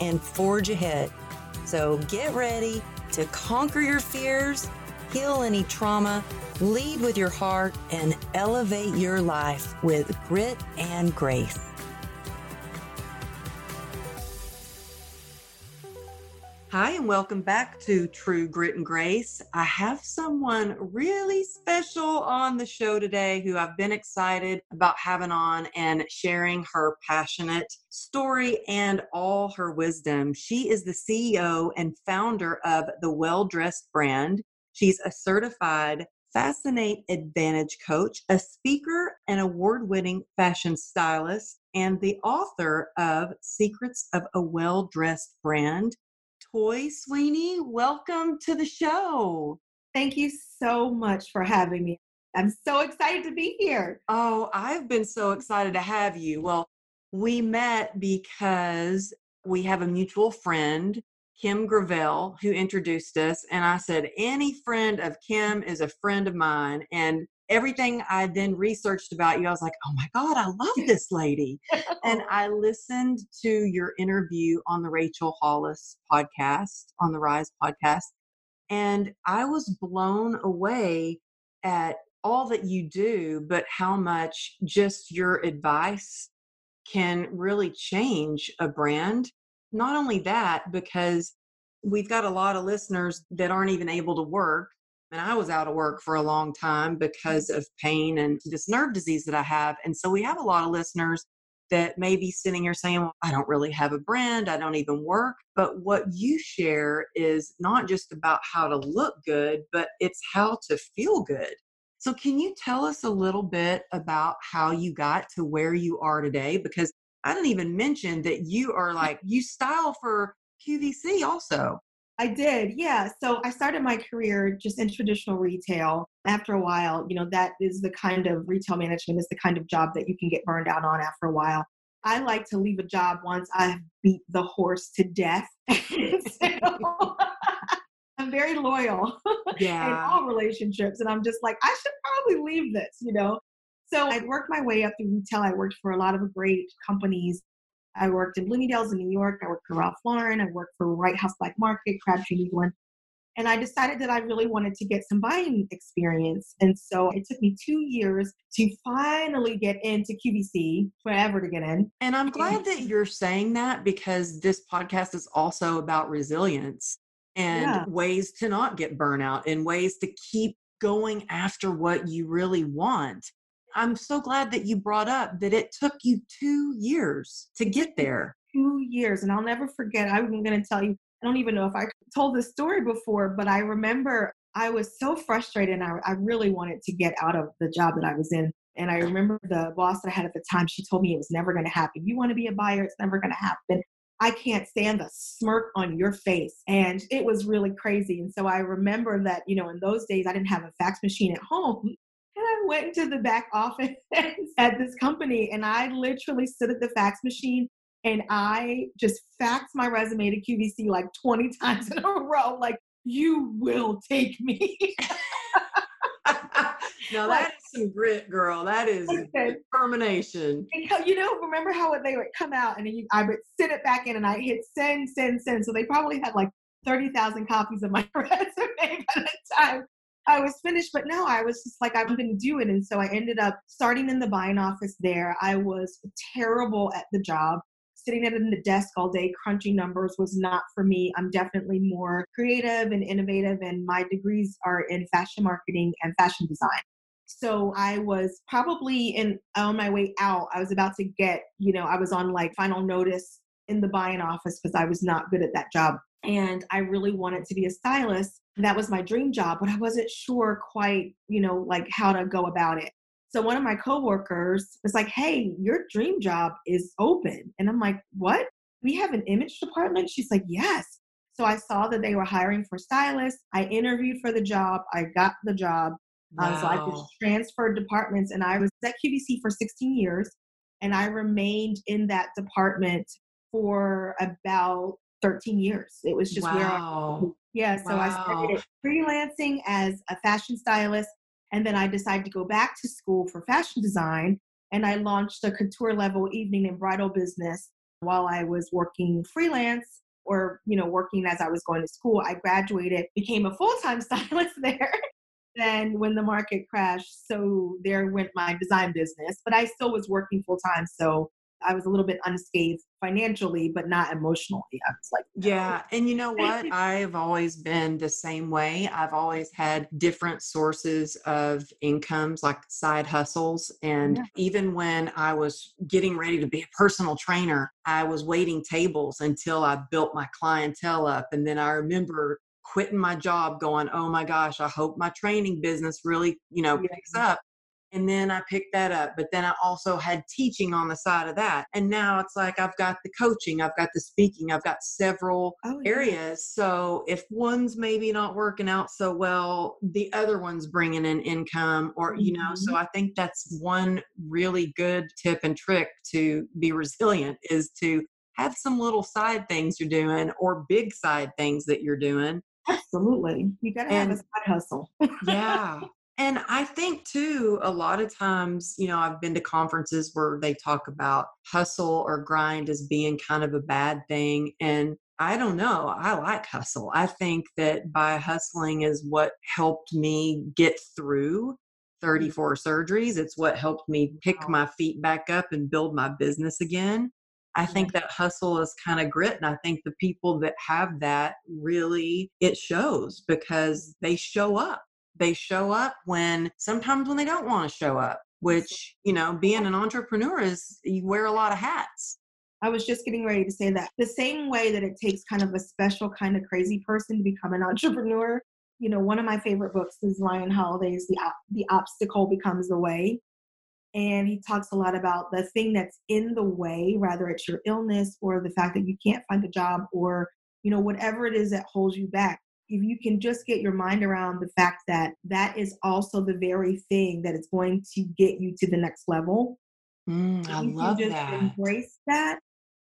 and forge ahead. So get ready to conquer your fears, heal any trauma, lead with your heart, and elevate your life with grit and grace. Hi, and welcome back to True Grit and Grace. I have someone really special on the show today who I've been excited about having on and sharing her passionate story and all her wisdom. She is the CEO and founder of the Well Dressed brand. She's a certified Fascinate Advantage coach, a speaker and award winning fashion stylist, and the author of Secrets of a Well Dressed Brand Toi Sweeney, welcome to the show. Thank you so much for having me. I'm so excited to be here. Oh, I've been so excited to have you. Well, we met because we have a mutual friend, Kim Gravel, who introduced us. And I said, Any friend of Kim is a friend of mine. And everything I then researched about you, I was like, oh my God, I love this lady. and I listened to your interview on the Rachel Hollis podcast, on the Rise podcast, and I was blown away at all that you do, but how much just your advice can really change a brand. Not only that, because we've got a lot of listeners that aren't even able to work and I was out of work for a long time because of pain and this nerve disease that I have. And so we have a lot of listeners that may be sitting here saying, well, I don't really have a brand, I don't even work. But what you share is not just about how to look good, but it's how to feel good. So, can you tell us a little bit about how you got to where you are today? Because I didn't even mention that you are mm. like, you style for QVC also. I did, yeah. So I started my career just in traditional retail. After a while, you know, that is the kind of retail management is the kind of job that you can get burned out on after a while. I like to leave a job once I've beat the horse to death. I'm very loyal yeah. in all relationships. And I'm just like, I should probably leave this, you know? So I worked my way up through retail. I worked for a lot of great companies I worked in Bloomingdale's in New York. I worked for Ralph Lauren. I worked for White House Black Market, Crabtree & Evelyn. And I decided that I really wanted to get some buying experience. And so it took me two years to finally get into QVC, forever to get in. And I'm glad that you're saying that because this podcast is also about resilience and yeah. ways to not get burnout and ways to keep going after what you really want. I'm so glad that you brought up that it took you two years to get there. Two years. And I'll never forget, I'm going to tell you, I don't even know if I told this story before, but I remember I was so frustrated and I, I really wanted to get out of the job that I was in. And I remember the boss that I had at the time, she told me it was never going to happen. You want to be a buyer, it's never going to happen. I can't stand the smirk on your face. And it was really crazy. And so I remember that, you know, in those days, I didn't have a fax machine at home. And I went into the back office at this company and I literally stood at the fax machine and I just faxed my resume to QVC like 20 times in a row, like, you will take me. Now that is some grit, girl. That is determination. Because, you know, remember how they would come out and you, I would send it back in and I hit send, send, send. So they probably had like 30,000 copies of my resume by that time. I was finished, but no, I was just like, I'm going to do it. And so I ended up starting in the buying office there. I was terrible at the job. Sitting at the desk all day crunching numbers was not for me. I'm definitely more creative and innovative, and my degrees are in fashion marketing and fashion design. So I was probably in on my way out. I was about to get, you know, I was on like final notice in the buying office because I was not good at that job and I really wanted to be a stylist. That was my dream job, but I wasn't sure quite, you know, like how to go about it. So one of my coworkers was like, "Hey, your dream job is open." And I'm like, "What?" we have an image department? She's like, Yes. So I saw that they were hiring for stylists. I interviewed for the job. I got the job. Wow. Uh, so I just transferred departments and I was at QVC for 16 years and I remained in that department for about 13 years. It was just wow. where I, yeah, so wow. I started freelancing as a fashion stylist and then I decided to go back to school for fashion design and I launched a couture level evening and bridal business while I was working freelance or you know working as I was going to school. I graduated, became a full-time stylist there then when the market crashed, so there went my design business. But I still was working full time, so I was a little bit unscathed financially, but not emotionally. I was like, no. yeah. And you know what? I've always been the same way. I've always had different sources of incomes, like side hustles. And yeah. even when I was getting ready to be a personal trainer, I was waiting tables until I built my clientele up. And then I remember quitting my job going, oh my gosh, I hope my training business really, you know, yeah. picks up. And then I picked that up. But then I also had teaching on the side of that. And now it's like I've got the coaching, I've got the speaking, I've got several oh, yeah. areas. So if one's maybe not working out so well, the other one's bringing in income, or, you know, so mm-hmm. I think that's one really good tip and trick to be resilient is to have some little side things you're doing or big side things that you're doing Absolutely. You got to have a side hustle. yeah. And I think too, a lot of times, you know, I've been to conferences where they talk about hustle or grind as being kind of a bad thing. And I don't know. I like hustle. I think that by hustling is what helped me get through mm. 34 surgeries. It's what helped me pick my feet back up and build my business again. I think that hustle is kind of grit. And I think the people that have that really, it shows because they show up. They show up when sometimes when they don't want to show up, which, you know, being an entrepreneur is you wear a lot of hats. I was just getting ready to say that. The same way that it takes kind of a special kind of crazy person to become an entrepreneur. You know, one of my favorite books is Ryan Holiday's The, the Obstacle Becomes the Way and he talks a lot about the thing that's in the way rather it's your illness or the fact that you can't find a job or you know whatever it is that holds you back. If you can just get your mind around the fact that that is also the very thing that is going to get you to the next level mm, i love just that. embrace that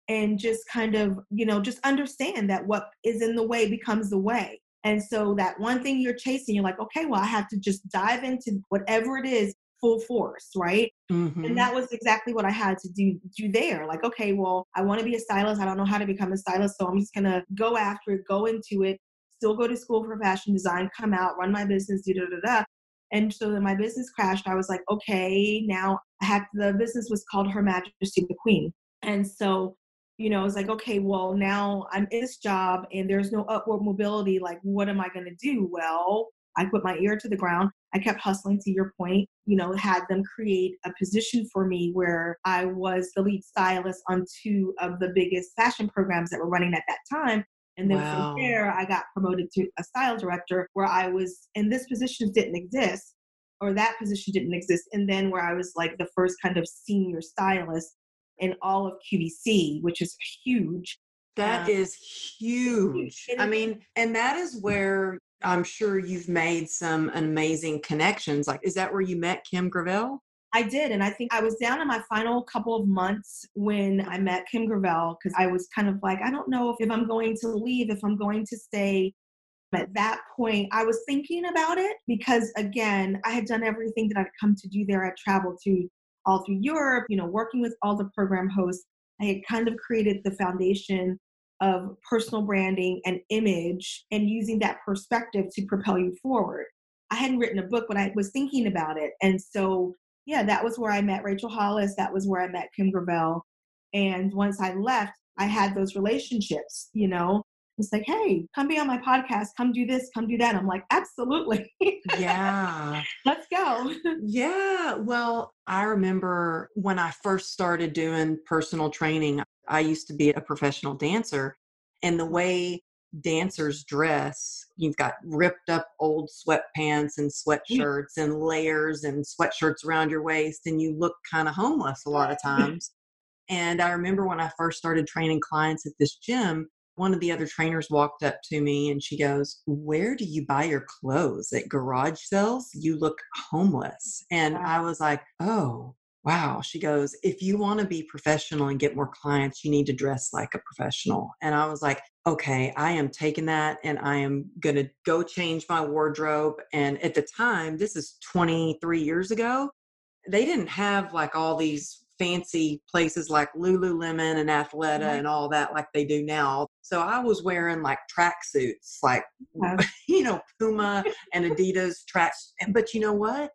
and just kind of you know just understand that what is in the way becomes the way. And so that one thing you're chasing you're like okay well i have to just dive into whatever it is full force, right? Mm-hmm. And that was exactly what I had to do do there. Like, okay, well, I want to be a stylist. I don't know how to become a stylist, so I'm just gonna go after it, go into it, still go to school for fashion design, come out, run my business, da da da da. And so then my business crashed. I was like, okay, now I had the business was called Her Majesty the Queen. And so, you know, I was like, okay, well, now I'm in this job and there's no upward mobility. Like, what am I gonna do? Well, I put my ear to the ground. I kept hustling to your point, you know, had them create a position for me where I was the lead stylist on two of the biggest fashion programs that were running at that time. And then wow. from there, I got promoted to a style director where I was, and this position didn't exist, or that position didn't exist. And then where I was like the first kind of senior stylist in all of QVC, which is huge. That um, is huge. I mean, and that is where I'm sure you've made some amazing connections. Like, is that where you met Kim Gravel? I did. And I think I was down in my final couple of months when I met Kim Gravel because I was kind of like, I don't know if, if I'm going to leave, if I'm going to stay. At that point, I was thinking about it because, again, I had done everything that I'd come to do there. I traveled to all through Europe, you know, working with all the program hosts. I had kind of created the foundation of personal branding and image and using that perspective to propel you forward. I hadn't written a book, but I was thinking about it. And so, yeah, that was where I met Rachel Hollis. That was where I met Kim Gravel. And once I left, I had those relationships, you know. It's like, hey, come be on my podcast, come do this, come do that. I'm like, absolutely. Yeah. Let's go. yeah. Well, I remember when I first started doing personal training, I used to be a professional dancer, and the mm-hmm. way dancers dress, you've got ripped up old sweatpants and sweatshirts and layers and sweatshirts around your waist, and you look kind of homeless a lot of times. And I remember when I first started training clients at this gym, one of the other trainers walked up to me and she goes, Where do you buy your clothes? At garage sales? You look homeless. And Wow. I was like, Oh, wow. She goes, If you want to be professional and get more clients, you need to dress like a professional. And I was like, Okay, I am taking that and I am going to go change my wardrobe. And at the time, this is 23 years ago, they didn't have like all these fancy places like Lululemon and Athleta Right. and all that like they do now. So I was wearing like tracksuits, like Yeah. you know Puma and Adidas tracks. But you know what?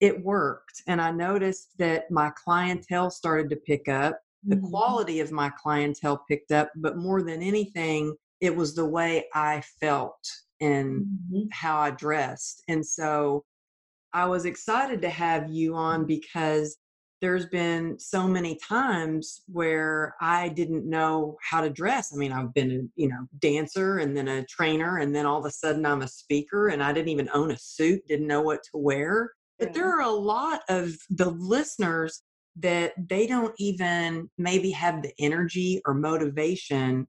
It worked, and I noticed that my clientele started to pick up. The Mhm. quality of my clientele picked up, but more than anything, it was the way I felt and Mhm. how I dressed. And so I was excited to have you on because there's been so many times where I didn't know how to dress. I mean, I've been a, you know, dancer and then a trainer and then all of a sudden I'm a speaker and I didn't even own a suit, didn't know what to wear. But Yeah. there are a lot of the listeners that they don't even maybe have the energy or motivation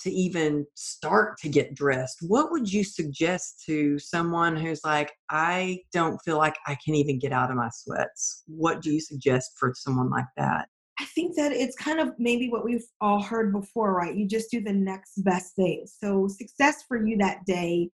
to even start to get dressed, what would you suggest to someone who's like, I don't feel like I can even get out of my sweats? What do you suggest for someone like that? I think that it's kind of maybe what we've all heard before, right? You just do the next best thing. So success for you that day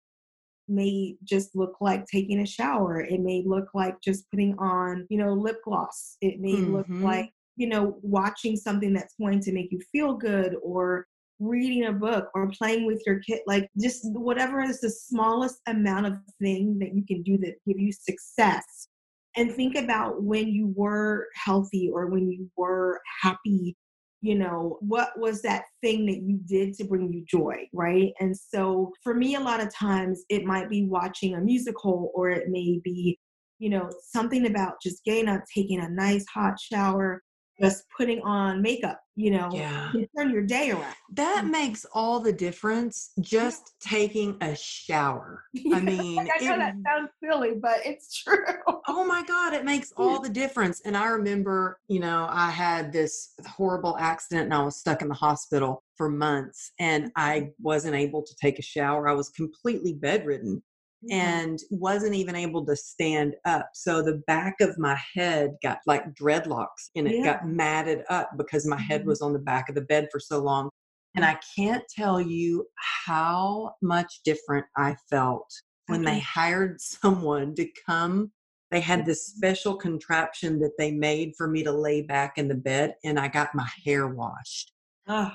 may just look like taking a shower. It may look like just putting on, you know, lip gloss. It may look Mhm. like, you know, watching something that's going to make you feel good or reading a book or playing with your kid like just whatever is the smallest amount of thing that you can do that give you success. And think about when you were healthy or when you were happy you know what was that thing that you did to bring you joy right? And so for me a lot of times it might be watching a musical or it may be you know something about just getting up taking a nice hot shower just putting on makeup you know Yeah. can turn your day around That mm. makes all the difference just taking a shower. I mean, I know it- that sounds silly but it's true Oh my God, it makes all the difference. And I remember, you know, I had this horrible accident and I was stuck in the hospital for months and mm-hmm. I wasn't able to take a shower. I was completely bedridden Mm-hmm. and wasn't even able to stand up. So the back of my head got like dreadlocks and it got matted up because my head Mhm. was on the back of the bed for so long. And I mm-hmm. can't tell you how much different I felt when they hired someone to come. They had this mm-hmm. special contraption that they made for me to lay back in the bed and I got my hair washed. Ugh.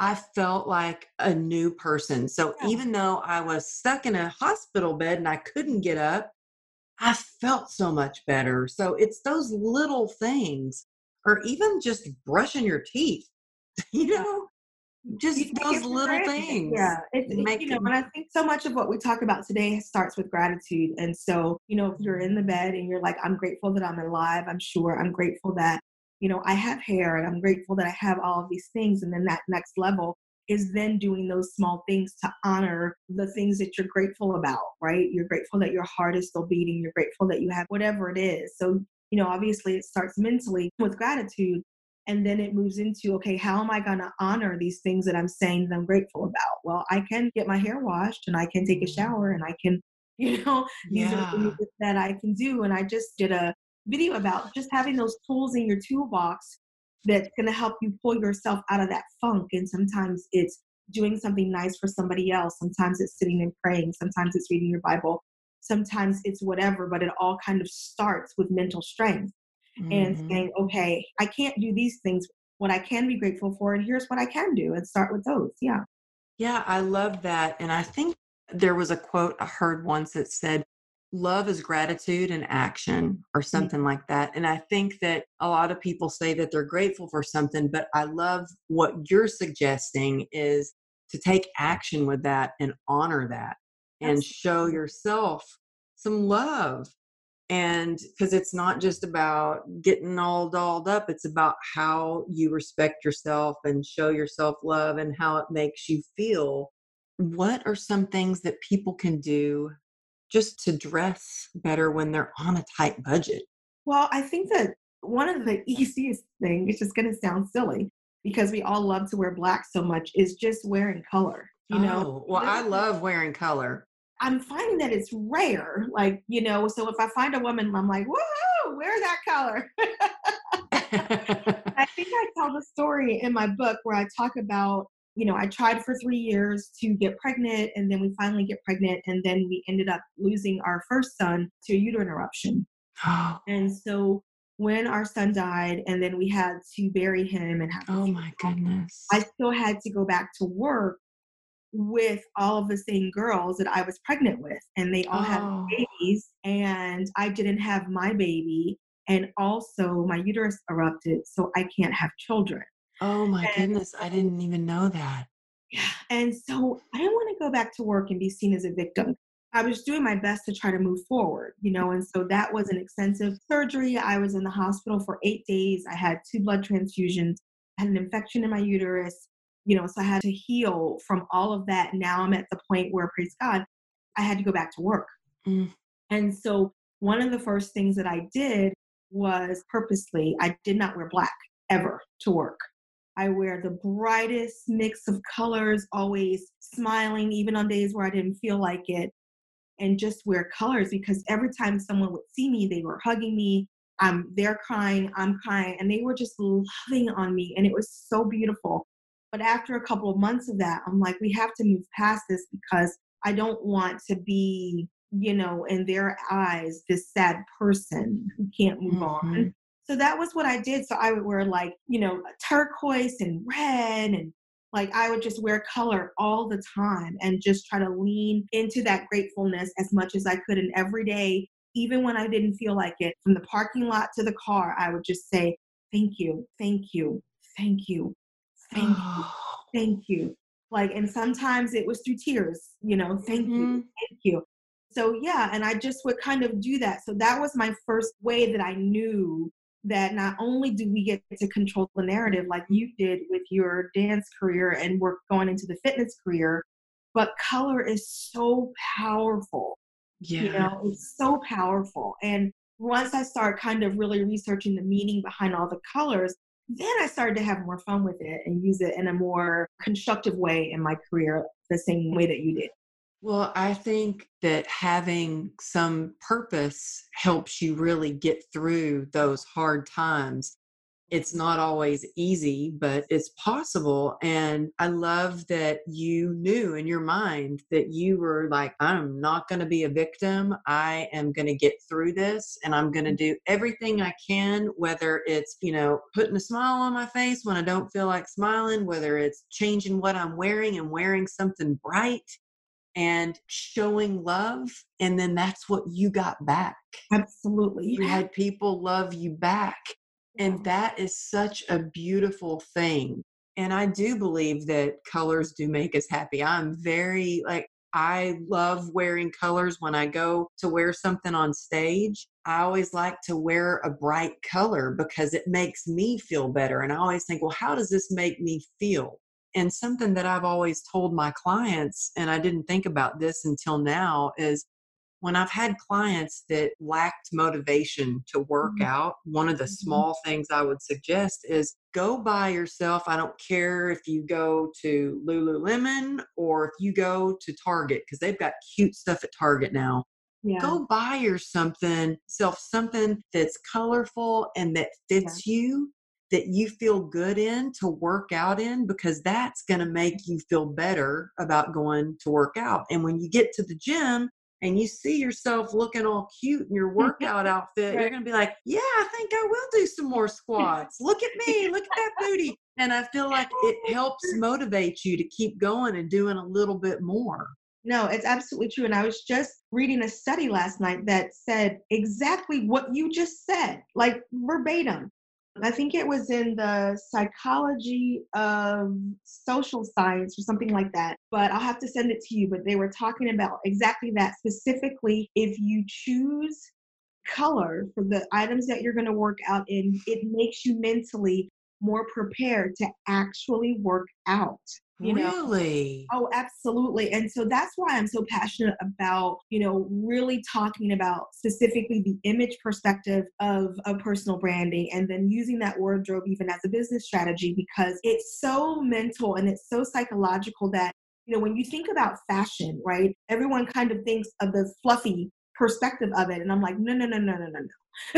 I felt like a new person. So Yeah. even though I was stuck in a hospital bed and I couldn't get up, I felt so much better. So it's those little things, or even just brushing your teeth, you know, just You those little things. Yeah, it's, it- make you know, and I think so much of what we talk about today starts with gratitude. And so, you know, if you're in the bed and you're like, I'm grateful that I'm alive, I'm sure, I'm grateful that, you know, I have hair and I'm grateful that I have all of these things. And then that next level is then doing those small things to honor the things that you're grateful about, right? You're grateful that your heart is still beating, you're grateful that you have whatever it is. So, you know, obviously it starts mentally with gratitude and then it moves into okay how am i going to honor these things that i'm saying that i'm grateful about well i can get my hair washed and i can take a shower and i can you know these are things that i can do and i just did a video about just having those tools in your toolbox that's going to help you pull yourself out of that funk and sometimes it's doing something nice for somebody else sometimes it's sitting and praying sometimes it's reading your bible sometimes it's whatever but it all kind of starts with mental strength and Mhm. saying, okay, I can't do these things. What I can be grateful for, and here's what I can do, and start with those. Yeah. Yeah, I love that. And I think there was a quote I heard once that said, Love is gratitude and action, or mm. something like that. And I think that a lot of people say that they're grateful for something, but I love what you're suggesting is to take action with that and honor that and show yourself some love. And because it's not just about getting all dolled up, it's about how you respect yourself and show yourself love and how it makes you feel. What are some things that people can do just to dress better when they're on a tight budget? Well, I think that one of the easiest things, it's just going to sound silly because we all love to wear black so much, is just wearing color. You know, oh, well, I love wearing color. I'm finding that it's rare. Like, you know, so if I find a woman, I'm like, whoa, wear that color. I think I tell the story in my book where I talk about, you know, I tried for three years to get pregnant and then we finally get pregnant and then we ended up losing our first son to a uterine rupture. and so when our son died and then we had to bury him and have oh my goodness i still had to go back to work with all of the same girls that i was pregnant with and they all oh. had babies and i didn't have my baby and also my uterus erupted so i can't have children oh my and, goodness i didn't even know that yeah and so i didn't want to go back to work and be seen as a victim I was doing my best to try to move forward, you know, and so that was an extensive surgery. I was in the hospital for eight days. I had two blood transfusions, I had an infection in my uterus, you know, so I had to heal from all of that. Now I'm at the point where, praise God, I had to go back to work. Mm. And so one of the first things that I did was purposely, I did not wear black ever to work. I wear the brightest mix of colors, always smiling, even on days where I didn't feel like it and just wear colors because every time someone would see me, they were hugging me. Um, they're crying, I'm crying, and they were just loving on me, and it was so beautiful. But after a couple of months of that, I'm like, we have to move past this because I don't want to be, you know, in their eyes, this sad person who can't move mm-hmm. on. So that was what I did. So I would wear like, you know, turquoise and red and like I would just wear color all the time and just try to lean into that gratefulness as much as I could. And every day, even when I didn't feel like it, from the parking lot to the car, I would just say, Thank you, thank you, thank you, thank you, thank you. Like, and sometimes it was through tears, you know, thank mm-hmm. you, thank you. So, yeah, and I just would kind of do that. So, that was my first way that I knew that not only do we get to control the narrative like you did with your dance career and work going into the fitness career, but color is so powerful. Yeah. You know, it's so powerful. And once I start kind of really researching the meaning behind all the colors, then I started to have more fun with it and use it in a more constructive way in my career, the same way that you did. Well, I think that having some purpose helps you really get through those hard times. It's not always easy, but it's possible. And I love that you knew in your mind that you were like, I'm not going to be a victim. I am going to get through this and I'm going to mm. do everything I can, whether it's, you know, putting a smile on my face when I don't feel like smiling, whether it's changing what I'm wearing and wearing something bright and showing love and then that's what you got back. Absolutely you had people love you back and that is such a beautiful thing and i do believe that colors do make us happy. I'm very like i love wearing colors when i go to wear something on stage. I always like to wear a bright color because it makes me feel better and i always think well how does this make me feel and something that I've always told my clients, and I didn't think about this until now, is when I've had clients that lacked motivation to work mm-hmm. out, one of the mm-hmm. small things I would suggest is go by yourself. I don't care if you go to Lululemon or if you go to Target because they've got cute stuff at Target now. Yeah. Go buy yourself something, self something that's colorful and that fits yeah. you that you feel good in to work out in because that's going to make you feel better about going to work out. And when you get to the gym and you see yourself looking all cute in your workout outfit, right. you're going to be like, yeah, I think I will do some more squats. Look at me, look at that booty. And I feel like it helps motivate you to keep going and doing a little bit more. No, it's absolutely true. And I was just reading a study last night that said exactly what you just said, like verbatim. I think it was in the psychology of social science or something like that. But I'll have to send it to you. But they were talking about exactly that specifically. If you choose color for the items that you're going to work out in, it makes you mentally more prepared to actually work out. You really? Know? Oh, absolutely. And so that's why I'm so passionate about, you know, really talking about specifically the image perspective of, of personal branding and then using that wardrobe even as a business strategy because it's so mental and it's so psychological that, you know, when you think about fashion, right, everyone kind of thinks of the fluffy perspective of it. And I'm like, no, no, no, no, no, no,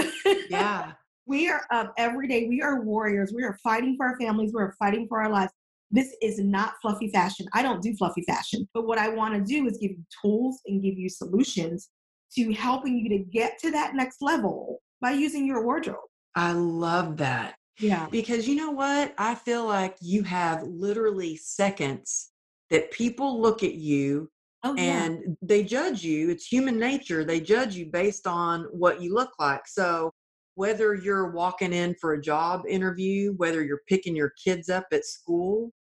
no. yeah. we are up every day. We are warriors. We are fighting for our families. We're fighting for our lives. This is not fluffy fashion. I don't do fluffy fashion. But what I want to do is give you tools and give you solutions to helping you to get to that next level by using your wardrobe. I love that. Yeah. Because you know what? I feel like you have literally seconds that people look at you oh, and yeah. they judge you. It's human nature. They judge you based on what you look like. So whether you're walking in for a job interview, whether you're picking your kids up at school,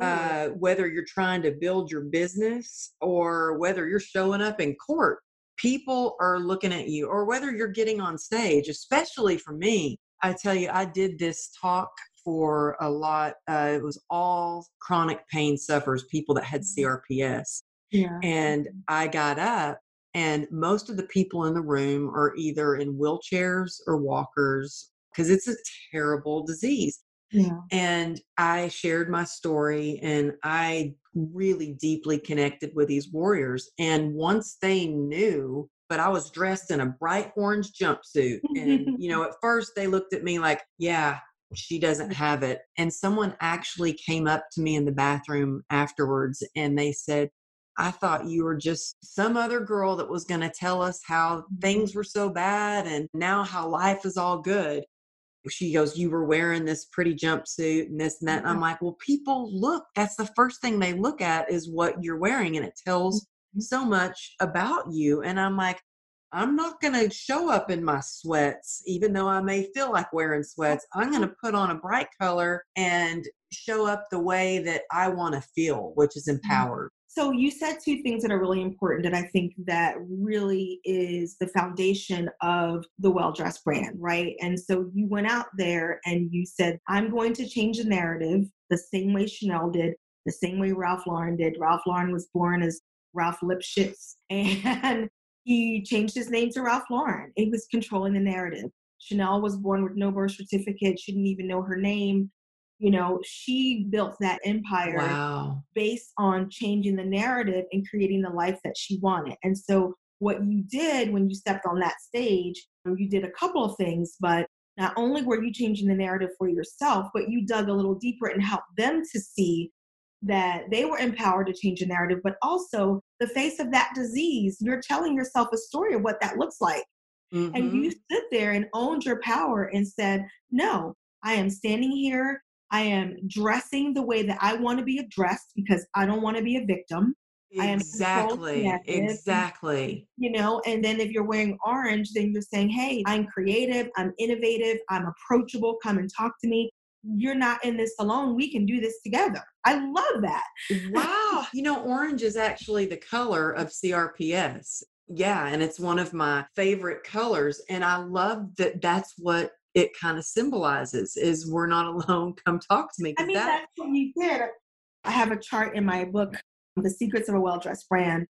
uh, whether you're trying to build your business, or whether you're showing up in court, people are looking at you, or whether you're getting on stage, especially for me. I tell you, I did this talk for a lot. Uh, it was all chronic pain sufferers, people that had mm-hmm. CRPS. Yeah. And I got up and most of the people in the room are either in wheelchairs or walkers because it's a terrible disease. Yeah. And I shared my story and I really deeply connected with these warriors. And once they knew, but I was dressed in a bright orange jumpsuit. And, you know, at first they looked at me like, yeah, she doesn't have it. And someone actually came up to me in the bathroom afterwards and they said, I thought you were just some other girl that was going to tell us how things were so bad and now how life is all good. She goes, You were wearing this pretty jumpsuit and this and that. And I'm like, Well, people look, that's the first thing they look at is what you're wearing. And it tells mm-hmm. so much about you. And I'm like, I'm not going to show up in my sweats, even though I may feel like wearing sweats. I'm going to put on a bright color and show up the way that I want to feel, which is mm-hmm. empowered. So you said two things that are really important and I think that really is the foundation of the well dressed brand, right? And so you went out there and you said, I'm going to change the narrative the same way Chanel did, the same way Ralph Lauren did. Ralph Lauren was born as Ralph Lipschitz and he changed his name to Ralph Lauren. He was controlling the narrative. Chanel was born with no birth certificate, she didn't even know her name you know she built that empire wow. based on changing the narrative and creating the life that she wanted and so what you did when you stepped on that stage um, you did a couple of things but not only were you changing the narrative for yourself but you dug a little deeper and helped them to see that they were empowered to change the narrative but also the face of that disease you're telling yourself a story of what that looks like mm-hmm. and you stood there and owned your power and said no I am standing here I am dressing the way that I want to be addressed because I don't want to be a victim. Exactly. exactly. You know, and then if you're wearing orange, then you're saying, hey, I'm creative, I'm innovative, I'm approachable, come and talk to me. You're not in this alone. We can do this together. I love that. wow. you know, orange is actually the color of CRPS. Yeah. And it's one of my favorite colors. And I love that that's what it kind of symbolizes is we're not alone come talk to me i mean that, that's what you did. I have a chart in my book the secrets of a well-dressed brand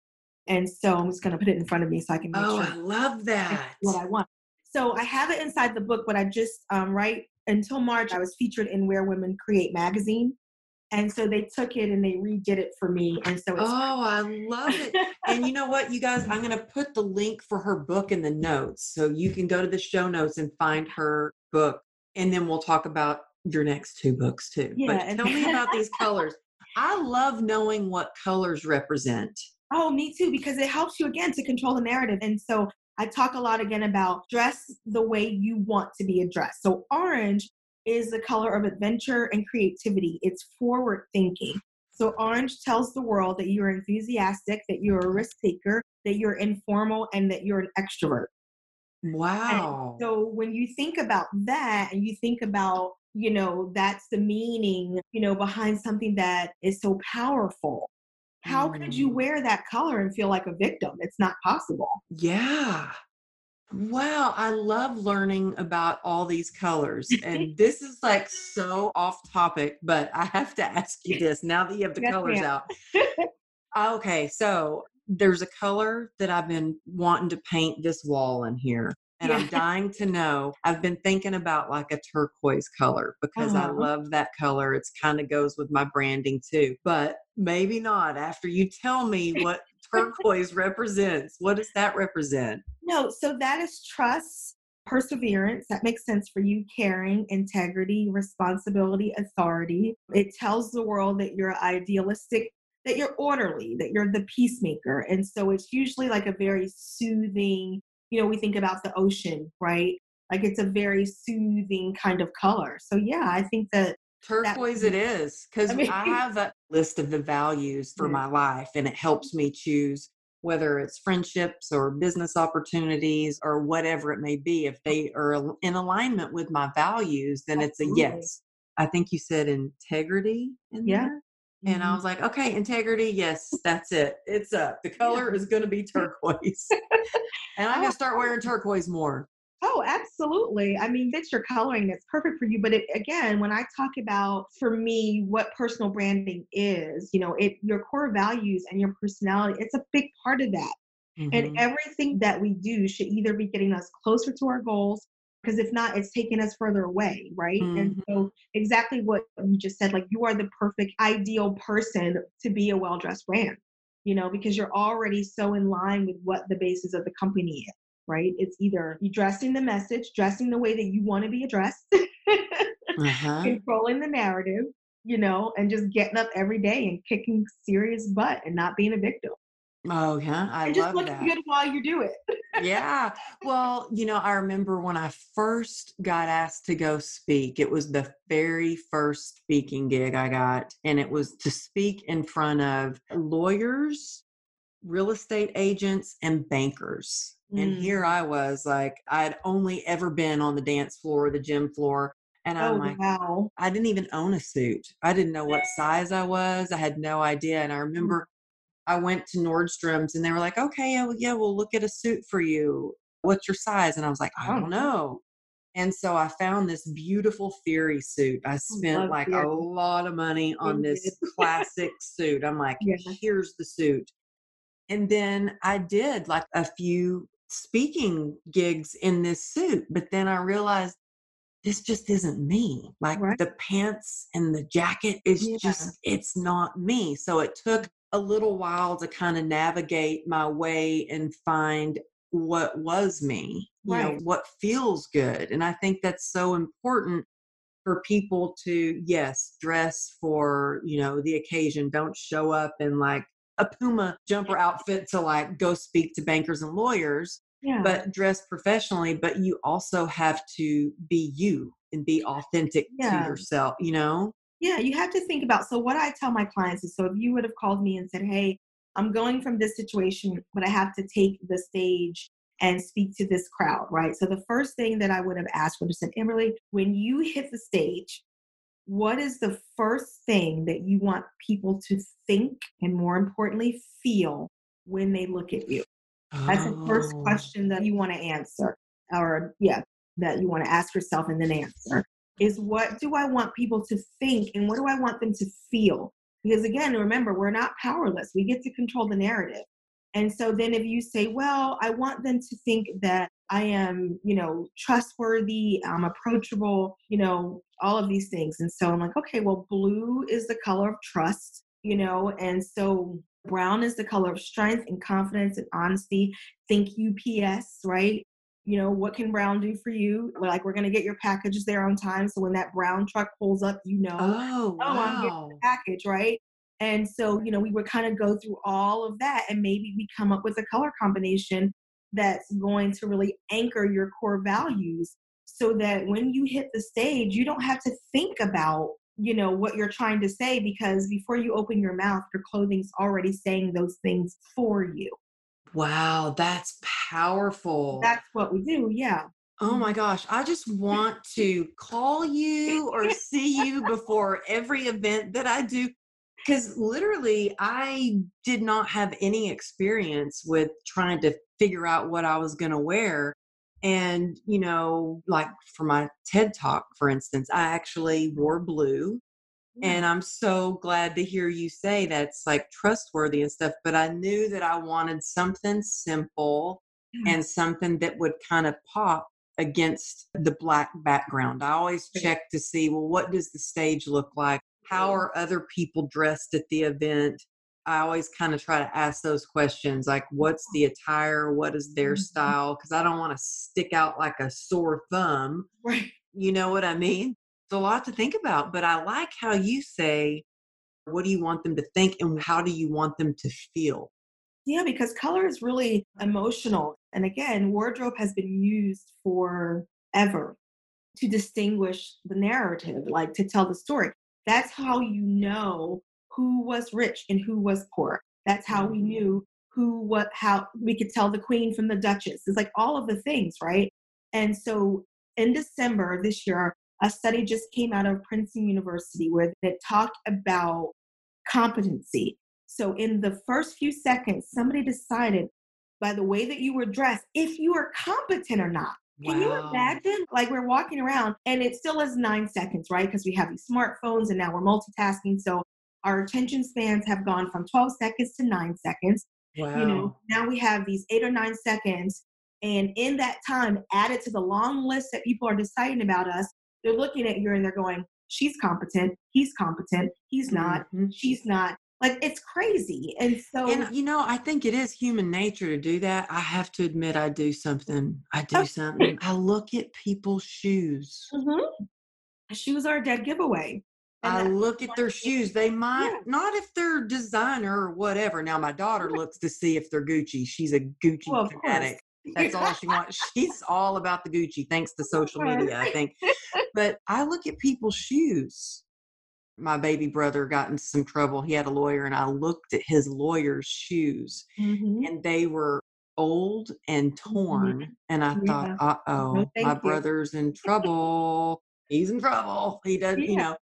and so i'm just going to put it in front of me so i can make oh sure i love that what i want. So i have it inside the book but i just um, right until march i was featured in where women create magazine and so they took it and they redid it for me and so oh i love it. And you know what you guys i'm going to put the link for her book in the notes so you can go to the show notes and find her book and then we'll talk about your next two books too yeah, but tell me about these colors i love knowing what colors represent oh me too because it helps you again to control the narrative and so I talk a lot again about dress the way you want to be addressed. So, orange is the color of adventure and creativity. It's forward thinking. So orange tells the world that you're enthusiastic, that you're a risk taker, that you're informal, and that you're an extrovert. Wow. And so when you think about that and you think about, you know, that's the meaning, you know, behind something that is so powerful. How mm. could you mm. wear that color and feel like a victim? It's not possible. Yeah. Wow, I love learning about all these colors. And this is like so off topic, but I have to ask you this now that you have the Yes, colors ma'am. out. Okay, so there's a color that I've been wanting to paint this wall in here. And I'm dying to know. I've been thinking about like a turquoise color because I Uh-huh. love that color. It's kind of goes with my branding too. But maybe not after you tell me what turquoise represents. What does that represent? No, so that is trust, perseverance. That makes sense for you. Caring, integrity, responsibility, authority. It tells the world that you're idealistic, that you're orderly, that you're the peacemaker. And so it's usually like a very soothing, you know, we think about the ocean, right? Like it's a very soothing kind of color. So yeah, I think that Turquoise it is because I I, have a list of the values for Yeah. my life and it helps me choose whether it's friendships or business opportunities or whatever it may be. If oh. they are in alignment with my values, then it's a yes. I think you said integrity in Yeah. there. And I Mhm. was like, okay, integrity, yes, that's it. It's up. The color is going to be turquoise. and I'm going to start wearing turquoise more. Oh, absolutely. I mean, that's your coloring. It's perfect for you. But it, again, when I talk about, for me, what personal branding is, you know, it your core values and your personality, it's a big part of that. Mhm. And everything that we do should either be getting us closer to our goals, because if not, it's taking us further away, right? And Mhm. so, exactly what you just said, like you are the perfect, ideal person to be a well dressed brand, you know, because you're already so in line with what the basis of the company is, right? It's either you dressing the message, dressing the way that you want to be addressed, uh-huh. controlling the narrative, you know, and just getting up every day and kicking serious butt and not being a victim. Oh, yeah. I And just looking that. good while you do it. yeah. Well, you know, I remember when I first got asked to go speak, it was the very first speaking gig I got, and it was to speak in front of lawyers, real estate agents, and bankers. And Mm. here I was, like, I'd only ever been on the dance floor, the gym floor. And I'm Oh, like, wow. I didn't even own a suit. I didn't know what size I was. I had no idea. And I remember I went to Nordstrom's and they were like, okay, yeah, well, yeah, we'll look at a suit for you. What's your size? And I was like, I Oh. don't know. And so I found this beautiful Theory suit. I spent love like a lot of money on this classic suit. I'm like, Yeah. here's the suit. And then I did like a few speaking gigs in this suit, but then I realized this just isn't me. Like Right. the pants and the jacket is Yeah. just, it's not me. So it took a little while to kind of navigate my way and find what was me, you know, what feels good. And I think that's so important for people to, yes, dress for, you know, the occasion. Don't show up in like a Puma jumper outfit to like go speak to bankers and lawyers Yeah. but dress professionally but you also have to be you and be authentic Yeah. to yourself you know Yeah, you have to think about. So, what I tell my clients is so if you would have called me and said, Hey, I'm going from this situation, but I have to take the stage and speak to this crowd, right? So, the first thing that I would have asked would have said, Amberly, when you hit the stage, what is the first thing that you want people to think and more importantly, feel when they look at you? That's the first Oh. question that you want to answer, or yeah, that you want to ask yourself and then answer is what do I want people to think and what do I want them to feel? Because again, remember, we're not powerless. We get to control the narrative. And so then if you say, well, I want them to think that I am, you know, trustworthy, I'm approachable, you know, all of these things. And so I'm like, okay, well, blue is the color of trust, you know, and so brown is the color of strength and confidence and honesty. Think UPS, right? You know, what can brown do for you? We're like, we're going to get your packages there on time. So when that brown truck pulls up, you know, oh oh, I'm getting wow package, right? And so, you know, we would kind of go through all of that and maybe we come up with a color combination that's going to really anchor your core values so that when you hit the stage, you don't have to think about, you know, what you're trying to say because before you open your mouth, your clothing's already saying those things for you. Wow that's powerful That's what we do. Yeah. oh my gosh i just want to call you or see you before every event that i do because literally i did not have any experience with trying to figure out what i was going to wear And, you know, like for my TED talk, for instance, I actually wore blue. And I'm so glad to hear you say that's like trustworthy and stuff. But I knew that I wanted something simple Yeah. and something that would kind of pop against the black background. I always check to see, well, what does the stage look like? How are other people dressed at the event? I always kind of try to ask those questions like, what's the attire? What is their Mhm. style? Because I don't want to stick out like a sore thumb. Right. You know what I mean? It's a lot to think about, but I like how you say, what do you want them to think and how do you want them to feel? Yeah, because color is really emotional. And again, wardrobe has been used forever to distinguish the narrative, like to tell the story. That's how you know who was rich and who was poor. That's how we mm-hmm. knew who, what, how we could tell the queen from the duchess. It's like all of the things, right? And so in December this year, a study just came out of Princeton University where it talked about competency. So in the first few seconds, somebody decided by the way that you were dressed if you are competent or not. Can you imagine? Like we're walking around and it still is nine seconds, right? Because we have these smartphones and now we're multitasking. So our attention spans have gone from 12 seconds to nine seconds. Wow. You know, now we have these eight or nine seconds. And in that time, added to the long list that people are deciding about us, they're looking at you and they're going, she's competent, he's competent, he's not, Mhm. she's not. Like it's crazy. And so And you know, I think it is human nature to do that. I have to admit, I do something. I do something. I look at people's shoes. Mhm. shoes are a dead giveaway. And I look at their shoes. They might Yeah. not if they're designer or whatever. Now my daughter looks to see if they're Gucci. She's a Gucci Well, fanatic. That's all she wants. She's all about the Gucci, thanks to social media, I think. But I look at people's shoes. My baby brother got in some trouble. He had a lawyer, and I looked at his lawyer's shoes, Mhm. and they were old and torn. And I thought, uh oh, No, my you. brother's in trouble. He's in trouble. He doesn't, you know,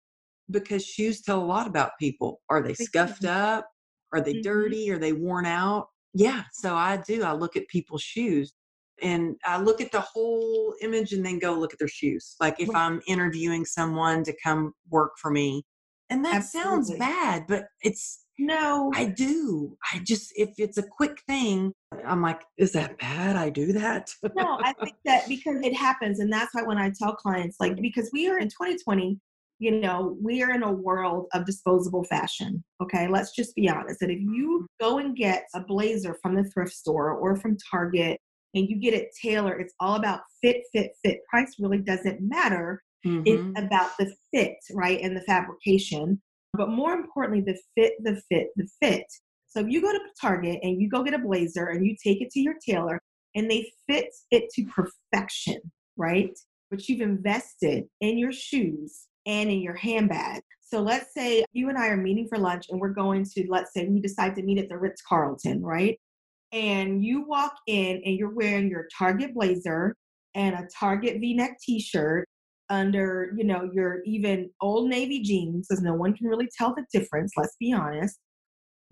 because shoes tell a lot about people. Are they scuffed up? Are they Mhm. dirty? Are they worn out? Yeah. So I do. I look at people's shoes and I look at the whole image and then go look at their shoes. Like if Right. I'm interviewing someone to come work for me, and that sounds bad, but it's No. I do. I just if it's a quick thing, I'm like, is that bad? I do that. no, I think that because it happens, and that's why when I tell clients, like, because we are in 2020, you know, we are in a world of disposable fashion. Okay, let's just be honest. That if you go and get a blazer from the thrift store or from Target and you get it tailored, it's all about fit, fit, fit. Price really doesn't matter. Mhm. It's about the fit, right, and the fabrication. But more importantly, the fit, the fit, the fit. So if you go to Target and you go get a blazer and you take it to your tailor and they fit it to perfection, right? But you've invested in your shoes and in your handbag. So let's say you and I are meeting for lunch and we're going to, let's say we decide to meet at the Ritz Carlton, right? And you walk in and you're wearing your Target blazer and a Target v neck t shirt under, you know, your even old navy jeans, because no one can really tell the difference, let's be honest.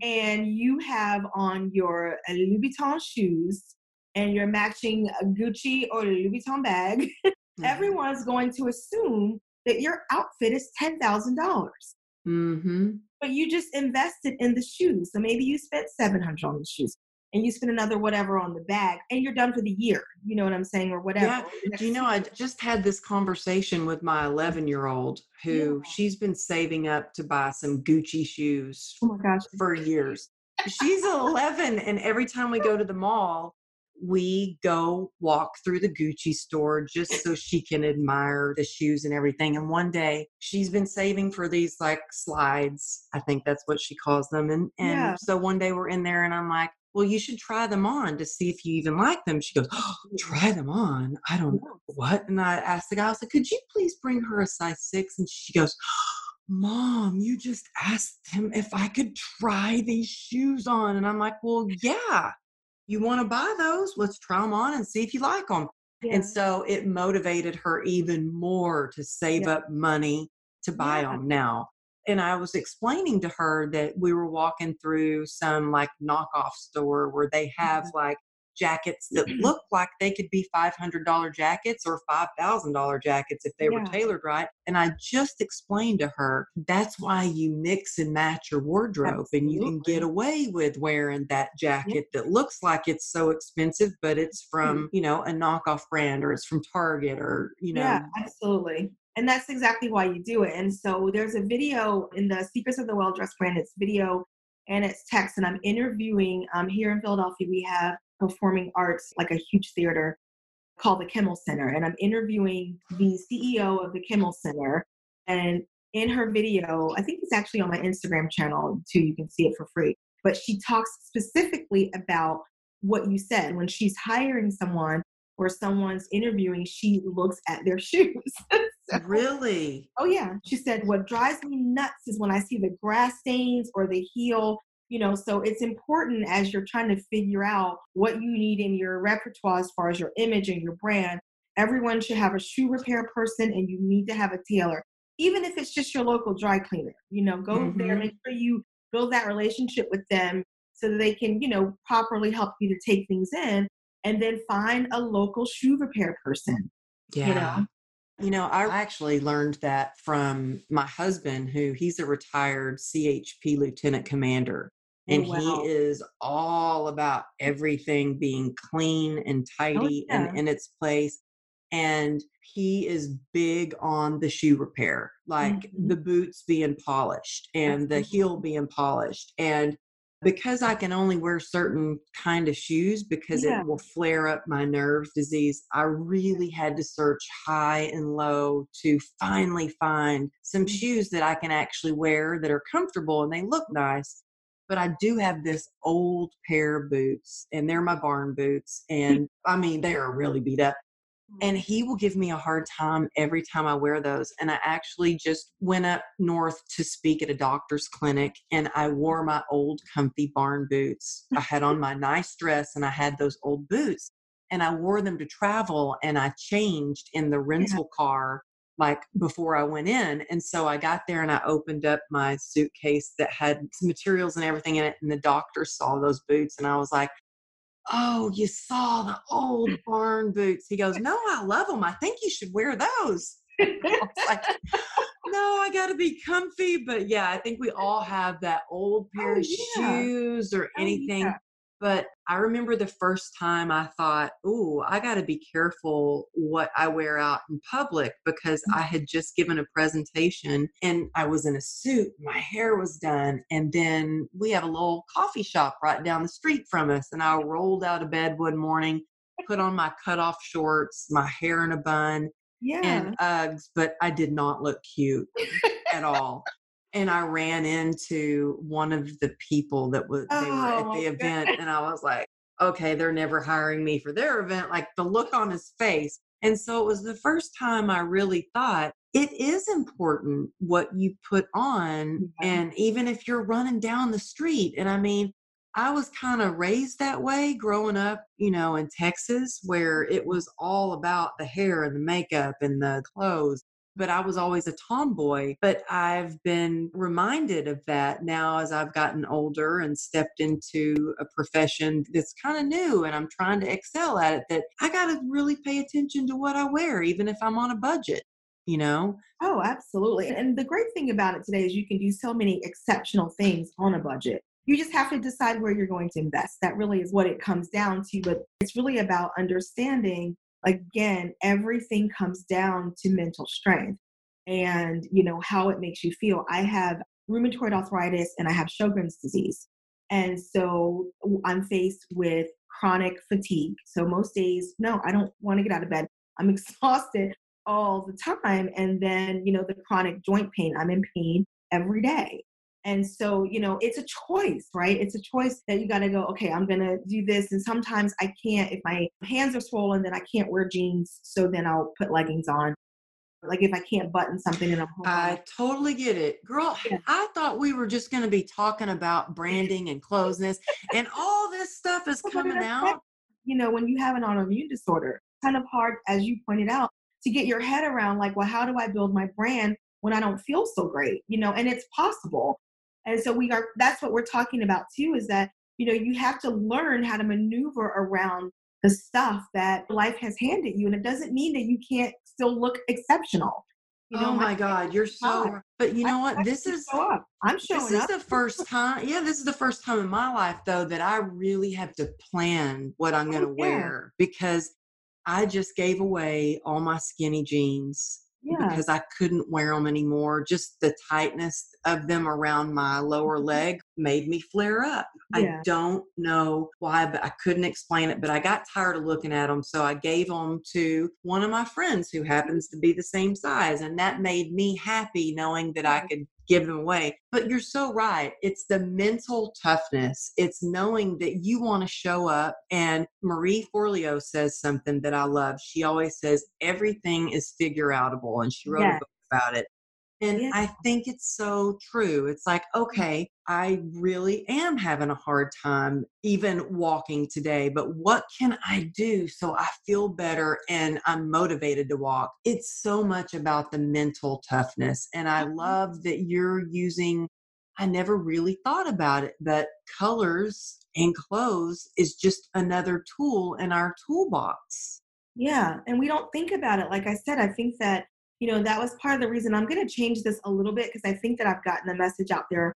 And you have on your Louis Vuitton shoes and you're matching a Gucci or Louis Vuitton bag, Mhm. everyone's going to assume that your outfit is $10,000. Mhm. But you just invested in the shoes. So maybe you spent 700 on the shoes and you spend another whatever on the bag and you're done for the year. You know what I'm saying? Or whatever. Yeah. or the next Do you know, I just had this conversation with my 11 year old who Yeah. she's been saving up to buy some Gucci shoes Oh my gosh. for years. She's 11, and every time we go to the mall, we go walk through the Gucci store just so she can admire the shoes and everything. And one day she's been saving for these like slides. I think that's what she calls them. And and Yeah. so one day we're in there and I'm like, well, you should try them on to see if you even like them. She goes, oh, try them on. I don't know what. And I asked the guy, I was like, could you please bring her a size six? And she goes, Mom, you just asked him if I could try these shoes on. And I'm like, Well, yeah, you want to buy those? Let's try them on and see if you like them. Yeah. And so it motivated her even more to save Yeah. up money to buy Yeah. them now. And I was explaining to her that we were walking through some like knockoff store where they have mm-hmm. like jackets that look like they could be $500 jackets or $5,000 jackets if they Yeah. were tailored right. And I just explained to her that's why you mix and match your wardrobe and you can get away with wearing that jacket that looks like it's so expensive, but it's from, you know, a knockoff brand or it's from Target or, you know, Yeah, absolutely. And that's exactly why you do it. And so there's a video in the Secrets of the Well Dressed brand. It's video and it's text. And I'm interviewing um, here in Philadelphia. We have performing arts, like a huge theater called the Kimmel Center. And I'm interviewing the CEO of the Kimmel Center. And in her video, I think it's actually on my Instagram channel too. You can see it for free. But she talks specifically about what you said when she's hiring someone or someone's interviewing, she looks at their shoes. So- really. oh yeah. She said, what drives me nuts is when I see the grass stains or the heel. You know, so it's important as you're trying to figure out what you need in your repertoire as far as your image and your brand. Everyone should have a shoe repair person and you need to have a tailor. Even if it's just your local dry cleaner, you know, go there, Mhm. make sure you build that relationship with them so that they can, you know, properly help you to take things in and then find a local shoe repair person. Yeah. You know? You know, I actually learned that from my husband, who he's a retired CHP lieutenant commander. Oh, And wow. he is all about everything being clean and tidy Oh, yeah. and in its place. And he is big on the shoe repair, like Mhm. the boots being polished and the heel being polished. And because I can only wear certain kind of shoes because Yeah. it will flare up my nerve disease, I really had to search high and low to finally find some Mhm. shoes that I can actually wear that are comfortable and they look nice. But I do have this old pair of boots, and they're my barn boots. Mm. And I mean, they are really beat up mm. and he will give me a hard time every time I wear those. And I actually just went up north to speak at a doctor's clinic and I mm. wore my old comfy barn boots. I had on my nice dress and I had those old boots and I wore them to travel and I changed in the rental car like before I went in. And so I got there and I opened up my suitcase that had some materials and everything in it. And the doctor saw those boots and I was like, Oh, you saw the old barn boots. He goes, No, I love them. I think you should wear those. I like, No, I got to be comfy. But yeah, I think we all have that old oh, pair Oh, of yeah. shoes or Oh, anything. yeah. But I remember the first time I thought, Ooh, I got to be careful what I wear out in public because Mm. I had just given a presentation and I was in a suit. My hair was done. And then we have a little coffee shop right down the street from us. And I rolled out of bed one morning, put on my cutoff shorts, my hair in a bun, Yeah. and Uggs, but I did not look cute at all. And I ran into one of the people that was they were Oh, at the event, and I was like, okay, they're never hiring me for their event. Like the look on his face. And so it was the first time I really thought it is important what you put on. Yeah. And even if you're running down the street, and I mean, I was kind of raised that way growing up, you know, in Texas, where it mm-hmm. was all about the hair and the makeup and the clothes. But I was always a tomboy. But I've been reminded of that now as I've gotten older and stepped into a profession that's kind of new and I'm trying to excel at it. That I got to really pay attention to what I wear, even if I'm on a budget, you know? Oh, absolutely. And the great thing about it today is you can do so many exceptional things on a budget. You just have to decide where you're going to invest. That really is what it comes down to. But it's really about understanding, again, everything comes down to mental strength and, you know, how it makes you feel. I have rheumatoid arthritis and I have Sjogren's disease. And so I'm faced with chronic fatigue. So most days, no, I don't want to get out of bed. I'm exhausted all the time. And then, you know, the chronic joint pain, I'm in pain every day. And so, you know, it's a choice, right? It's a choice that you got to go, okay, I'm going to do this. And sometimes I can't, if my hands are swollen, then I can't wear jeans. So then I'll put leggings on. Like if I can't button something and I'm home. I totally get it. Girl, Yeah. I thought we were just going to be talking about branding and closeness and all this stuff is Well, but it coming out. you know, when you have an autoimmune disorder, kind of hard, as you pointed out, to get your head around like, well, how do I build my brand when I don't feel so great? You know, and it's possible. And so we are that's what we're talking about too, is that you know, you have to learn how to maneuver around the stuff that life has handed you. And it doesn't mean that you can't still look exceptional. You know, oh my, my God, you're so. But you know what? I, this is. Up. I'm showing This up. is the first time. Yeah, this is the first time in my life though that I really have to plan what I'm going to Oh, yeah. wear because I just gave away all my skinny jeans Yeah. because I couldn't wear them anymore. Just the tightness of them around my lower leg made me flare up. Mm-hmm. Yeah. I don't know why, but I couldn't explain it. But I got tired of looking at them. So I gave them to one of my friends who happens to be the same size. And that made me happy knowing that I could give them away. But you're so right. It's the mental toughness. It's knowing that you want to show up. And Marie Forleo says something that I love. She always says, everything is figure outable. And she wrote Yes. a book about it. And Yeah. I think it's so true. It's like, okay, I really am having a hard time even walking today, but what can I do so I feel better and I'm motivated to walk? It's so much about the mental toughness. And I Mhm. love that you're using, I never really thought about it, but colors and clothes is just another tool in our toolbox. Yeah, and we don't think about it. Like I said, I think that, you know, that was part of the reason I'm going to change this a little bit because I think that I've gotten the message out there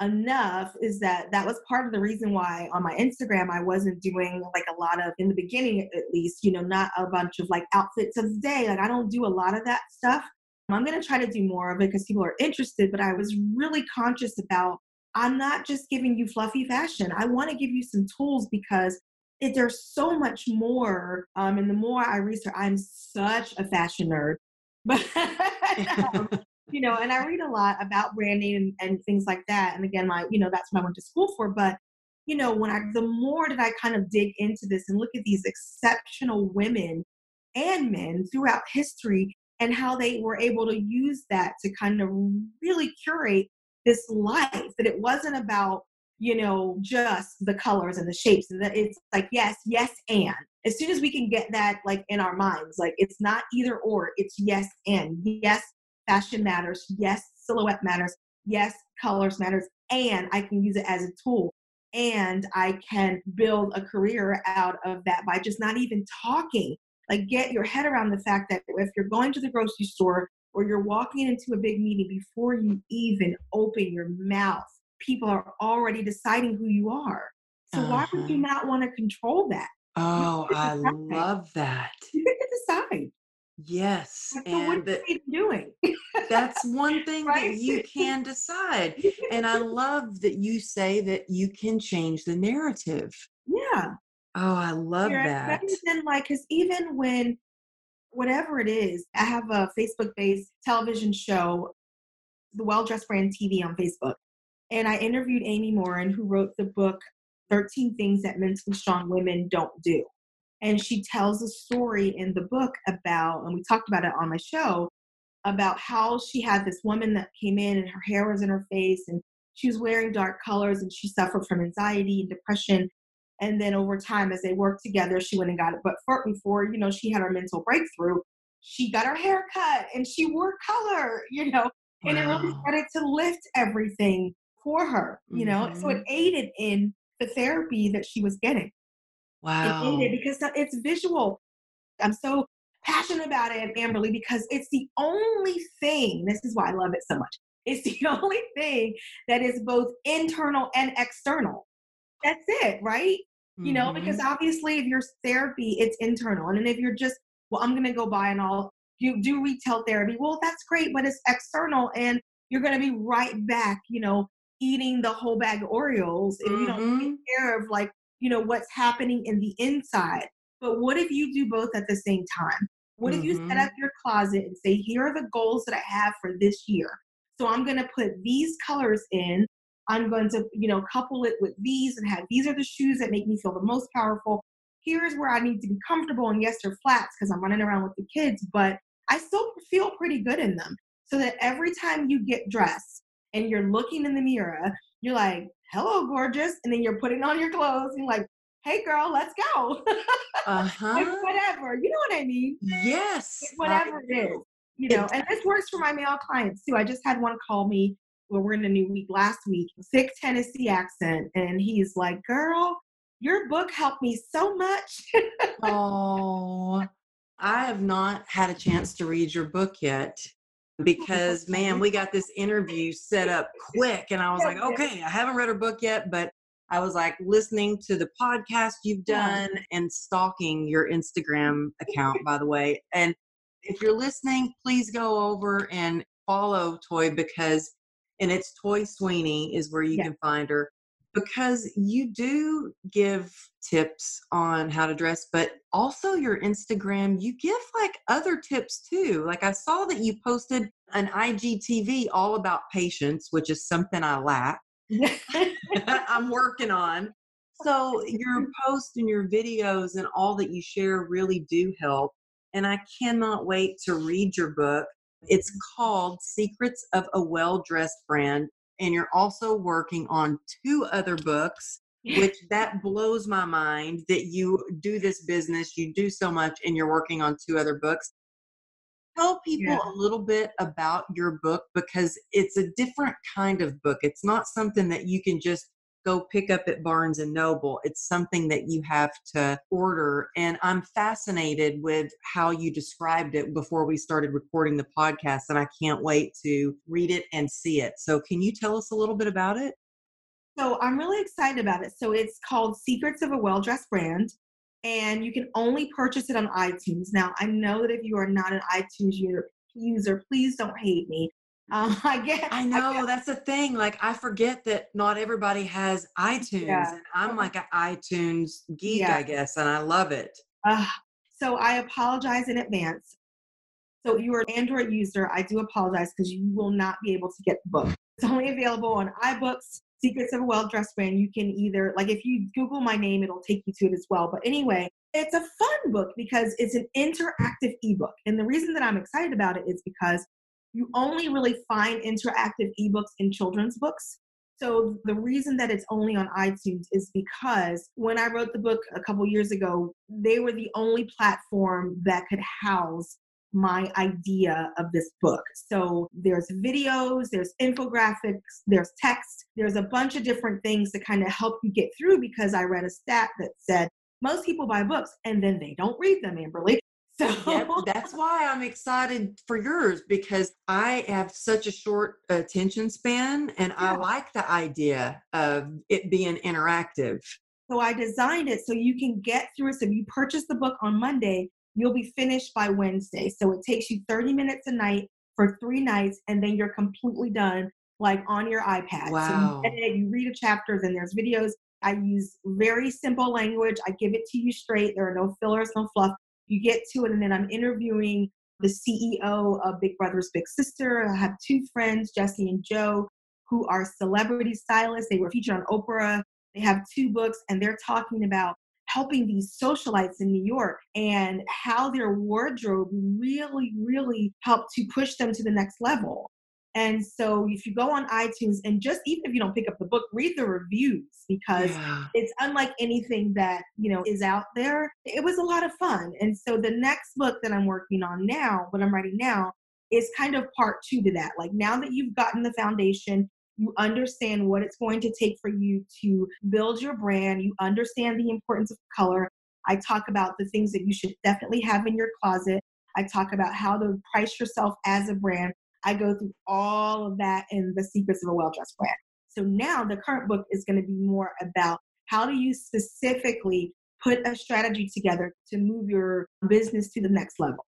enough is that that was part of the reason why on my Instagram I wasn't doing like a lot of in the beginning at least, you know, not a bunch of like outfits of the day. Like I don't do a lot of that stuff. I'm going to try to do more of it because people are interested, but I was really conscious about I'm not just giving you fluffy fashion. I want to give you some tools because it, there's so much more. Um, and the more I research, I'm such a fashion nerd. But um, you know, and I read a lot about branding and, and things like that. And again, my you know that's what I went to school for. But you know, when I the more that I kind of dig into this and look at these exceptional women and men throughout history and how they were able to use that to kind of really curate this life that it wasn't about you know just the colors and the shapes and that it's like yes yes and. As soon as we can get that like in our minds like it's not either or it's yes and. Yes fashion matters. Yes silhouette matters. Yes colors matters. And i can use it as a tool. And i can build a career out of that by just not even talking. Like get your head around the fact that if you're going to the grocery store or you're walking into a big meeting before you even open your mouth people are already deciding who you are so why would you Uh-huh. not want to control that Oh, I love that. you get to decide Yes. so what And are you doing that's one thing Right? that you can decide. You get to And I love that you say that you can change the narrative. yeah Oh, I love You're that. than like because even when whatever it is i have a facebook based television show the well dressed brand tv on facebook and i interviewed amy morin who wrote the book 13 things that mentally strong women don't do. And she tells a story in the book about and we talked about it on my show about how she had this woman that came in and her hair was in her face and she was wearing dark colors and she suffered from anxiety and depression. And then over time as they worked together she went and got it but for, before you know she had her mental breakthrough. She got her hair cut and she wore color you know and it really started to lift everything for her you know so it aided in the therapy that she was getting. Wow. it aided because it's visual. I'm so passionate about it amberly because it's the only thing this is why i love it so much it's the only thing that is both internal and external. That's it right? You know because Mhm. obviously if your therapy it's internal and then if you're just well i'm gonna go buy and all you do retail therapy well that's great but it's external and you're gonna be right back you know eating the whole bag of oreos if you don't take care of like you know what's happening in the inside but what if you do both at the same time what if you set Mhm. up your closet and say here are the goals that i have for this year so i'm going to put these colors in I'm going to, you know, couple it with these and have these are the shoes that make me feel the most powerful. Here's where I need to be comfortable. And yes, they're flats because I'm running around with the kids, but I still feel pretty good in them. So that every time you get dressed and you're looking in the mirror, you're like, hello, gorgeous. And then you're putting on your clothes and you're like, hey, girl, let's go. Uh-huh. Like, whatever. You know what I mean? Yes. Like, whatever it is. You know, and this works for my male clients too. I just had one call me well, we're in a new week last week, thick Tennessee accent. And he's like, girl, your book helped me so much. oh, I have not had a chance to read your book yet because man, we got this interview set up quick and I was like, okay, I haven't read her book yet, but I was like listening to the podcast you've done and stalking your Instagram account, by the way. And if you're listening, please go over and follow Toi because, and it's Toi Sweeney is where you yeah. can find her because you do give tips on how to dress, but also your Instagram, you give like other tips too. Like I saw that you posted an IGTV all about patience, which is something I lack. I'm working on. So your posts and your videos and all that you share really do help. And I cannot wait to read your book. It's mm. called Secrets of a Well Dressed Brand. And you're also working on two other books, which that blows my mind that you do this business, you do so much, and you're working on two other books tell people yeah. a little bit about your book because it's a different kind of book. It's not something that you can just go pick up at Barnes and Noble. It's something that you have to order. And I'm fascinated with how you described it before we started recording the podcast. And I can't wait to read it and see it. So, can you tell us a little bit about it? So, I'm really excited about it. So, it's called Secrets of a Well Dressed Brand and you can only purchase it on iTunes. Now, I know that if you are not an iTunes user, please don't hate me. Um, I get. I know I get, that's the thing. Like I forget that not everybody has iTunes, yeah. and I'm like an iTunes geek, yeah. I guess, and I love it. Uh, so I apologize in advance. So if you are an Android user, I do apologize because you will not be able to get the book. It's only available on iBooks, Secrets of a Well Dressed Brand, you can either, like, if you Google my name, it'll take you to it as well. But anyway, it's a fun book because it's an interactive ebook. And the reason that I'm excited about it is because you only really find interactive ebooks in children's books. So the reason that it's only on iTunes is because when I wrote the book a couple years ago, they were the only platform that could house my idea of this book. So there's videos, there's infographics, there's text, there's a bunch of different things to kind of help you get through because I read a stat that said most people buy books and then they don't read them, Amberly. So yep, that's why I'm excited for yours because I have such a short attention span and yeah. I like the idea of it being interactive. So I designed it so you can get through it. So if you purchase the book on Monday, you'll be finished by Wednesday. So it takes you 30 minutes a night for three nights, and then you're completely done, like on your iPad. Wow. So you, you read a chapter, then there's videos. I use very simple language. I give it to you straight. There are no fillers, no fluff. You get to it, and then I'm interviewing the CEO of Big Brothers Big Sister. I have two friends, Jesse and Joe, who are celebrity stylists. They were featured on Oprah. They have two books, and they're talking about helping these socialites in New York and how their wardrobe really, really helped to push them to the next level. And so if you go on iTunes and just even if you don't pick up the book, read the reviews because yeah. it's unlike anything that, you know, is out there. It was a lot of fun. And so the next book that I'm working on now, what I'm writing now, is kind of part two to that. Like now that you've gotten the foundation, you understand what it's going to take for you to build your brand, you understand the importance of color. I talk about the things that you should definitely have in your closet. I talk about how to price yourself as a brand. I go through all of that in the secrets of a well dressed brand. So now the current book is going to be more about how do you specifically put a strategy together to move your business to the next level.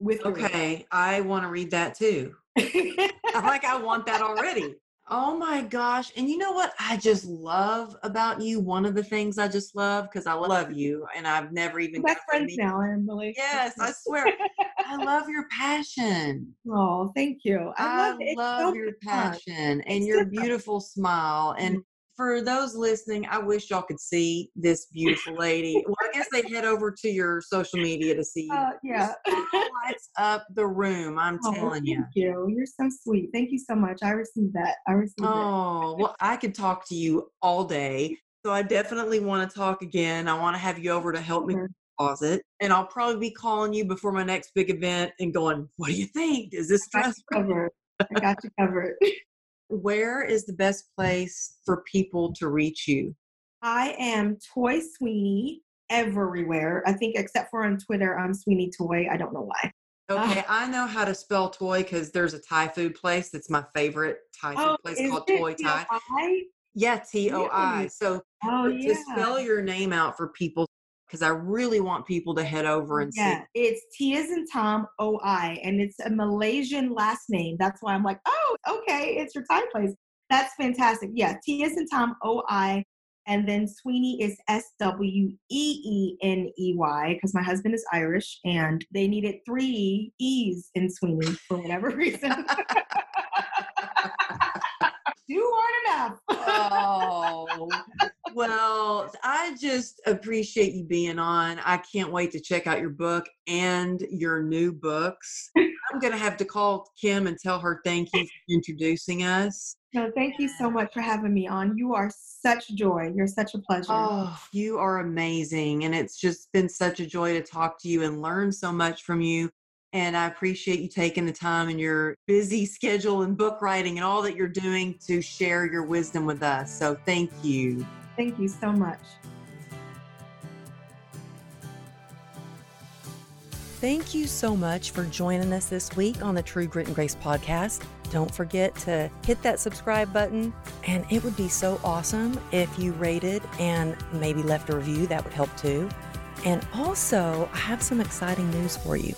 With okay, I want to read that too. I like I want that already. Oh my gosh. And you know what I just love about you? One of the things I just love because I love you and I've never even best friends now, Emily. Yes, I swear. I love your passion. Oh, thank you. I love, I love so your passion and your beautiful smile. And mm-hmm for those listening, I wish y'all could see this beautiful lady. Well, I guess they head over to your social media to see. Uh, yeah, lights up the room. I'm oh, telling you. Thank you. You're so sweet. Thank you so much. I received that. I received oh, it. well, I could talk to you all day. So I definitely want to talk again. I want to have you over to help me closet. And I'll probably be calling you before my next big event and going, What do you think? Is this stressful? I got you covered. I got you covered. where is the best place for people to reach you? I am Toi Sweeney everywhere. I think except for on Twitter, I'm Sweeney Toi. I don't know why. Uh, okay, I know how to spell toy because there's a Thai food place that's my favorite Thai food Oh, place called Toy Thai. Yeah, T O I. So Oh to spell your name out for people because I really want people to head over and see. Yeah, it's T as in Tom, O I, and it's a Malaysian last name. That's why I'm like, oh, okay, it's your Thai place. That's fantastic. Yeah, T as in Tom, O I, and then Sweeney is S W E E N E Y because my husband is Irish and they needed three E's in Sweeney for whatever reason. Two aren't enough. oh, well, I just appreciate you being on. I can't wait to check out your book and your new books. I'm going to have to call Kim and tell her thank you for introducing us. No, thank you so much for having me on. You are such joy. You're such a pleasure. Oh, you are amazing. And it's just been such a joy to talk to you and learn so much from you. And I appreciate you taking the time in your busy schedule and book writing and all that you're doing to share your wisdom with us. So thank you. Thank you so much. Thank you so much for joining us this week on the True Grit and Grace podcast. Don't forget to hit that subscribe button, and it would be so awesome if you rated and maybe left a review. That would help too. And also, I have some exciting news for you.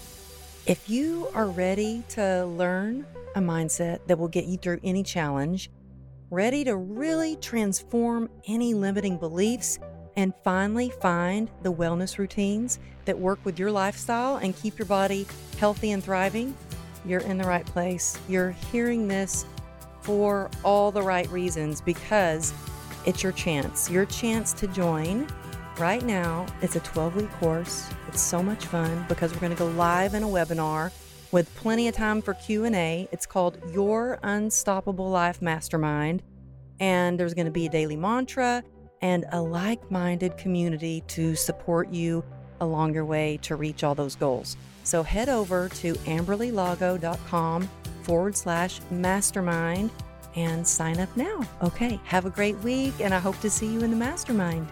If you are ready to learn a mindset that will get you through any challenge, ready to really transform any limiting beliefs, and finally find the wellness routines that work with your lifestyle and keep your body healthy and thriving, you're in the right place. You're hearing this for all the right reasons because it's your chance. Your chance to join right now. It's a 12 week course. It's so much fun because we're going to go live in a webinar with plenty of time for Q&A. It's called Your Unstoppable Life Mastermind and there's going to be a daily mantra and a like minded community to support you along your way to reach all those goals. So head over to amberlylago.com forward slash mastermind and sign up now. Okay, have a great week, and I hope to see you in the mastermind.